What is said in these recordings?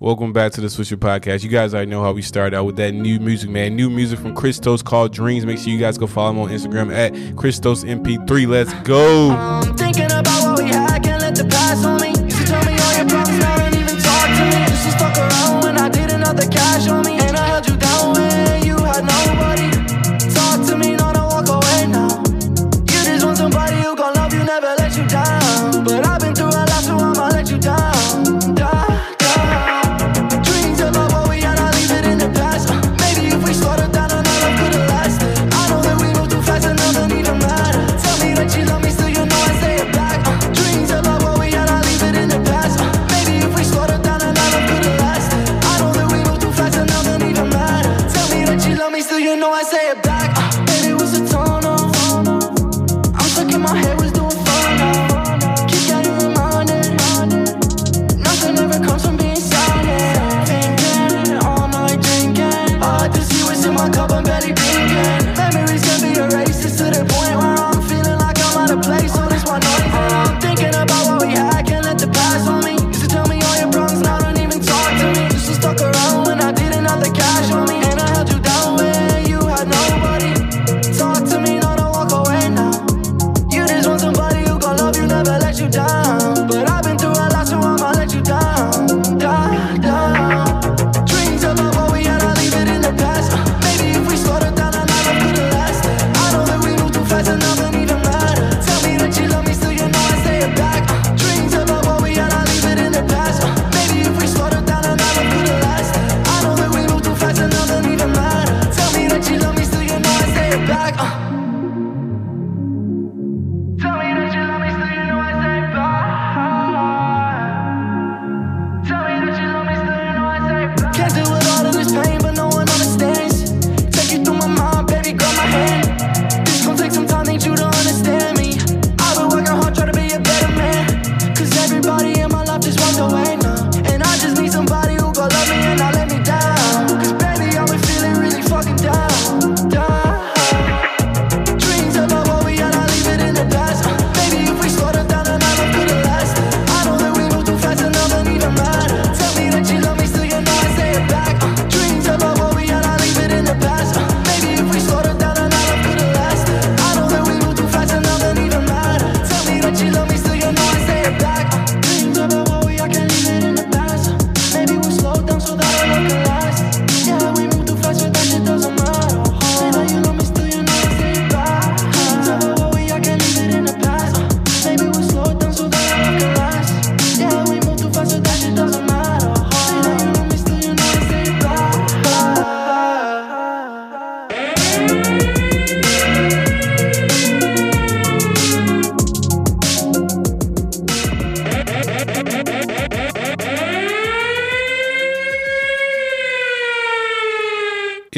Welcome back to the Swisher Podcast. You guys already know how we started out with that new music, man. New music from Christos called Dreams. Make sure you guys go follow him on Instagram at Christos MP3. Let's go.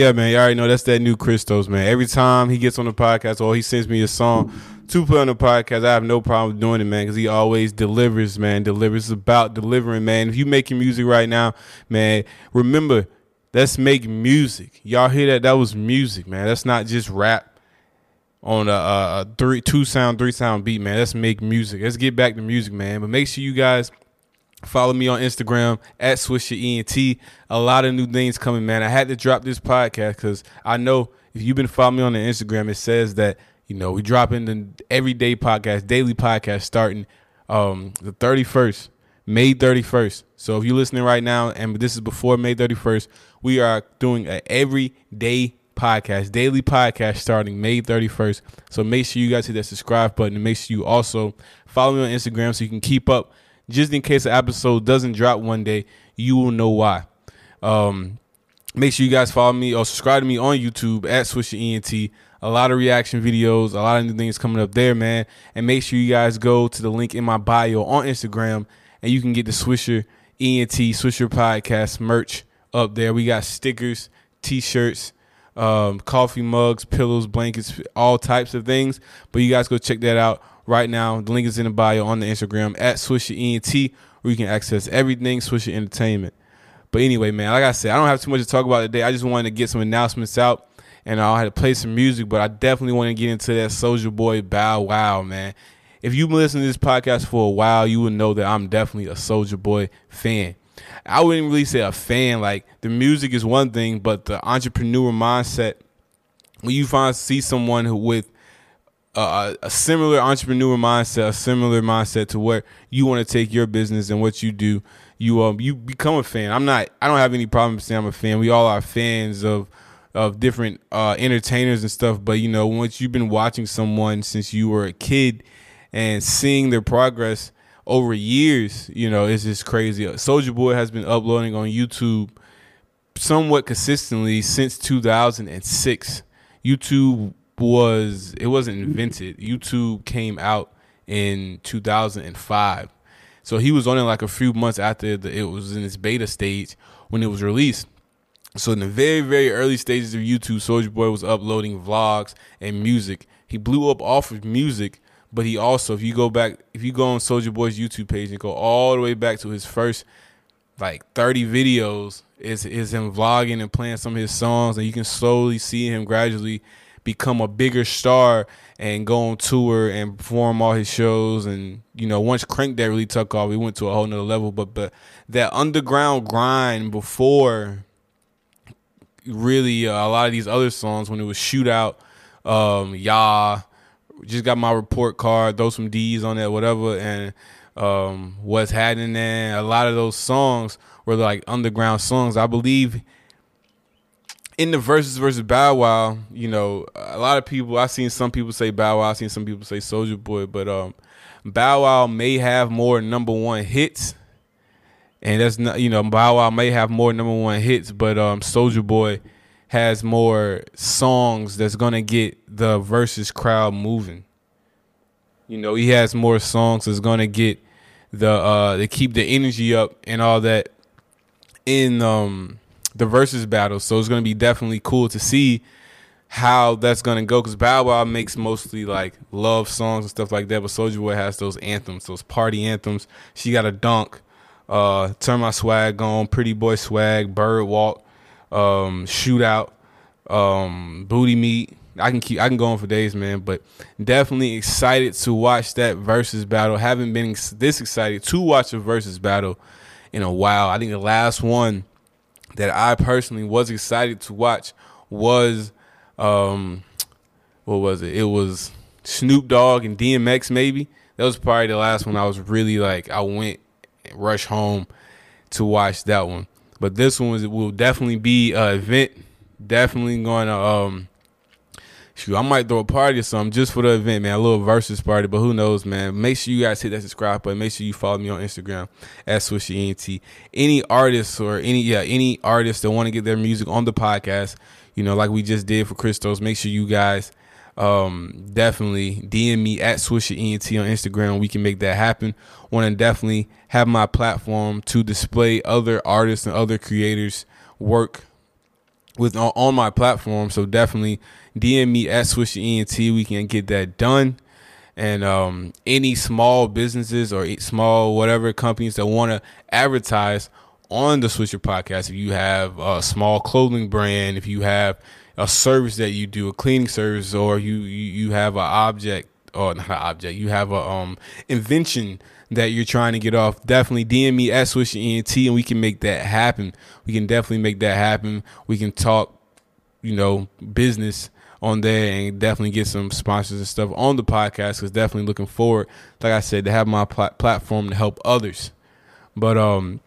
Yeah, man. You already know that's that new Christos, man. Every time he gets on the podcast or he sends me a song to play on the podcast, I have no problem doing it, man, because he always delivers, man. Delivers about delivering, man. If you making music right now, man, remember, let's make music. Y'all hear that? That was music, man. That's not just rap on a, a three, two sound, three sound beat, man. Let's make music. Let's get back to music, man. But make sure you guys Follow me on Instagram at SwisherENT. A lot of new things coming, man. I had to drop this podcast because I know if you've been following me on the Instagram, it says that you know we dropping the everyday podcast, daily podcast starting um, the 31st, May 31st. So if you're listening right now, and this is before May 31st, we are doing an everyday podcast, daily podcast starting May 31st. So make sure you guys hit that subscribe button and make sure you also follow me on Instagram so you can keep up just in case the episode doesn't drop one day, you will know why. Um, make sure you guys follow me or subscribe to me on YouTube at Swisher ENT. A lot of reaction videos, a lot of new things coming up there, man. And make sure you guys go to the link in my bio on Instagram and you can get the Swisher ENT Swisher Podcast merch up there. We got stickers, t-shirts, um, coffee mugs, pillows, blankets, all types of things. But you guys go check that out right now. The link is in the bio on the Instagram at Swisher ENT, where you can access everything Swisher Entertainment. But anyway, man, like I said, I don't have too much to talk about today. I just wanted to get some announcements out, and I had to play some music. But I definitely want to get into that Soulja Boy Bow Wow, man. If you've been listening to this podcast for a while, you will know that I'm definitely a Soulja Boy fan. I wouldn't really say a fan. Like the music is one thing, but the entrepreneur mindset. When you find see someone who with a, a similar entrepreneur mindset, a similar mindset to what you want to take your business and what you do, you um you become a fan. I'm not. I don't have any problem saying I'm a fan. We all are fans of of different uh, entertainers and stuff. But you know, once you've been watching someone since you were a kid and seeing their progress over years, you know, it's just crazy. Soulja Boy has been uploading on YouTube somewhat consistently since 2006. YouTube was it wasn't invented. YouTube came out in 2005. So he was on it like a few months after the, it was in its beta stage when it was released. So in the very, very early stages of YouTube, Soulja Boy was uploading vlogs and music. He blew up off of music, but he also, if you go back, if you go on Soulja Boy's YouTube page and go all the way back to his first like 30 videos, is is him vlogging and playing some of his songs, and you can slowly see him gradually become a bigger star and go on tour and perform all his shows. And you know once crank that really took off we went to a whole nother level. But but that underground grind before really uh, a lot of these other songs when it was shootout um yeah just got my report card throw some d's on that whatever. And um what's happening there a lot of those songs were like underground songs. I believe in the verses versus Bow Wow, you know, a lot of people I've seen some people say Bow Wow, I've seen some people say Soulja Boy, but um Bow Wow may have more number one hits. And that's not you know, Bow Wow may have more number one hits, but um Soulja Boy has more songs that's gonna get the versus crowd moving. You know, he has more songs that's gonna get the uh to keep the energy up and all that in um the versus battle. So it's gonna be definitely cool to see how that's gonna go. Cause Bow Wow makes mostly like love songs and stuff like that, but Soulja Boy has those anthems, those party anthems. She got a dunk, uh, turn my swag on, pretty boy swag, bird walk, um, shootout, um, booty meat. I can keep I can go on for days, man. But definitely excited to watch that versus battle. Haven't been this excited to watch a versus battle in a while. I think the last one that I personally was excited to watch was um what was it? It was Snoop Dogg and DMX maybe. That was probably the last one I was really like I went rush home to watch that one. But this one was, will definitely be an event. Definitely going to um I might throw a party or something just for the event, man. A little versus party, but who knows, man. Make sure you guys hit that subscribe button. Make sure you follow me on Instagram at Swisher ENT. Any artists or any yeah, any artists that want to get their music on the podcast, you know, like we just did for Christos, make sure you guys um, definitely DM me at Swisher ENT on Instagram. We can make that happen. Want to definitely have my platform to display other artists and other creators' work with on my platform. So definitely DM me at Swisher ENT. We can get that done. And um, any small businesses or small whatever companies that want to advertise on the Swisher podcast, if you have a small clothing brand, if you have a service that you do, a cleaning service, or you you, you have an object or not an object, you have a um invention that you're trying to get off, definitely DM me at Swisher ENT and we can make that happen. We can definitely make that happen. We can talk, you know, business on there and definitely get some sponsors and stuff on the podcast because definitely looking forward, like I said, to have my pl- platform to help others. But um,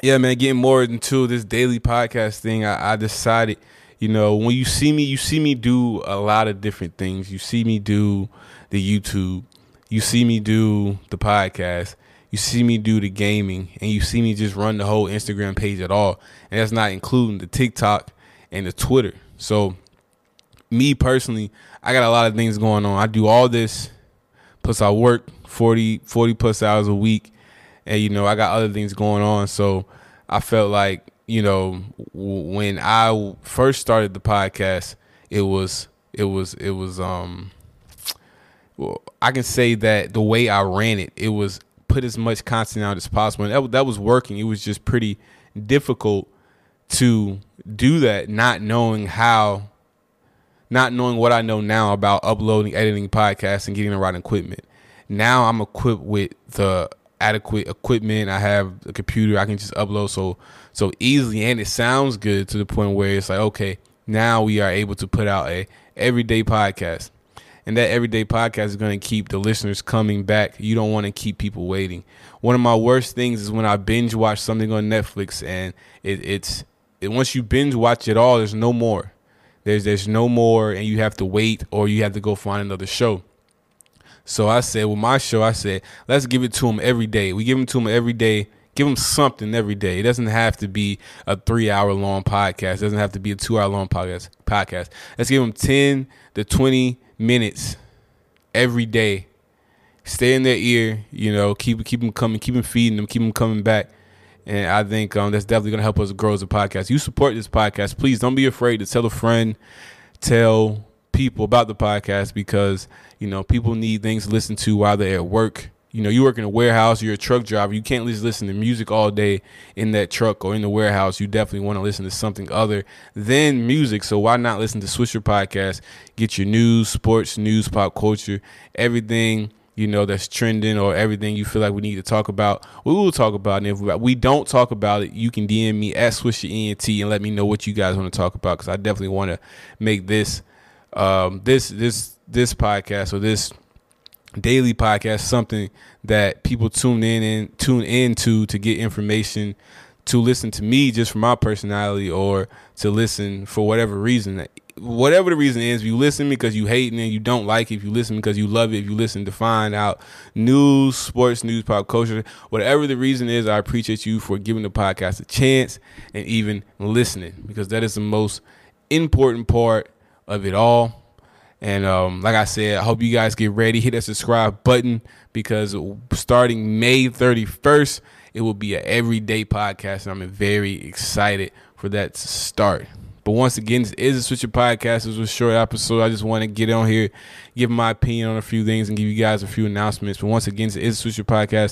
yeah, man, getting more into this daily podcast thing, I, I decided, you know, when you see me, you see me do a lot of different things. You see me do the YouTube, you see me do the podcast, you see me do the gaming, and you see me just run the whole Instagram page at all. And that's not including the TikTok and the Twitter. So me personally, I got a lot of things going on. I do all this, plus I work 40, 40 plus hours a week, and you know I got other things going on. So I felt like you know when I first started the podcast, it was it was it was um. Well, I can say that the way I ran it, it was put as much content out as possible, and that that was working. It was just pretty difficult to do that, not knowing how not knowing what I know now about uploading, editing podcasts, and getting the right equipment. Now I'm equipped with the adequate equipment. I have a computer. I can just upload so so easily, and it sounds good to the point where it's like, okay, now we are able to put out a everyday podcast, and that everyday podcast is going to keep the listeners coming back. You don't want to keep people waiting. One of my worst things is when I binge watch something on Netflix, and it, it's it, once you binge watch it all, there's no more. There's there's no more, and you have to wait or you have to go find another show. So I said, with my show, I said, let's give it to them every day. We give them to them every day. Give them something every day. It doesn't have to be a three hour long podcast. It doesn't have to be a two hour long podcast. Podcast. Let's give them ten to twenty minutes every day. Stay in their ear. You know, keep keep them coming, keep them feeding them, keep them coming back. And I think um, that's definitely going to help us grow as a podcast. You support this podcast, please don't be afraid to tell a friend, tell people about the podcast because you know people need things to listen to while they're at work. You know, you work in a warehouse, you're a truck driver, you can't just listen to music all day in that truck or in the warehouse. You definitely want to listen to something other than music. So why not listen to Swisher Podcast? Get your news, sports, news, pop culture, everything you know that's trending or everything you feel like we need to talk about, we will talk about. And if we don't talk about it, you can DM me at Swisher ENT and let me know what you guys want to talk about because I definitely want to make this um, this this this podcast or this daily podcast something that people tune in and tune into to get information to listen to me just for my personality or to listen for whatever reason whatever the reason is, if you listen because you hate and you don't like it, if you listen because you love it, if you listen to find out news, sports, news, pop culture, whatever the reason is, I appreciate you for giving the podcast a chance and even listening because that is the most important part of it all. And um, like I said, I hope you guys get ready. Hit that subscribe button because starting May 31st, it will be an everyday podcast. And I'm very excited for that to start. But once again, this is a Swisher podcast. This was a short episode. I just want to get on here, give my opinion on a few things, and give you guys a few announcements. But once again, this is a Swisher podcast.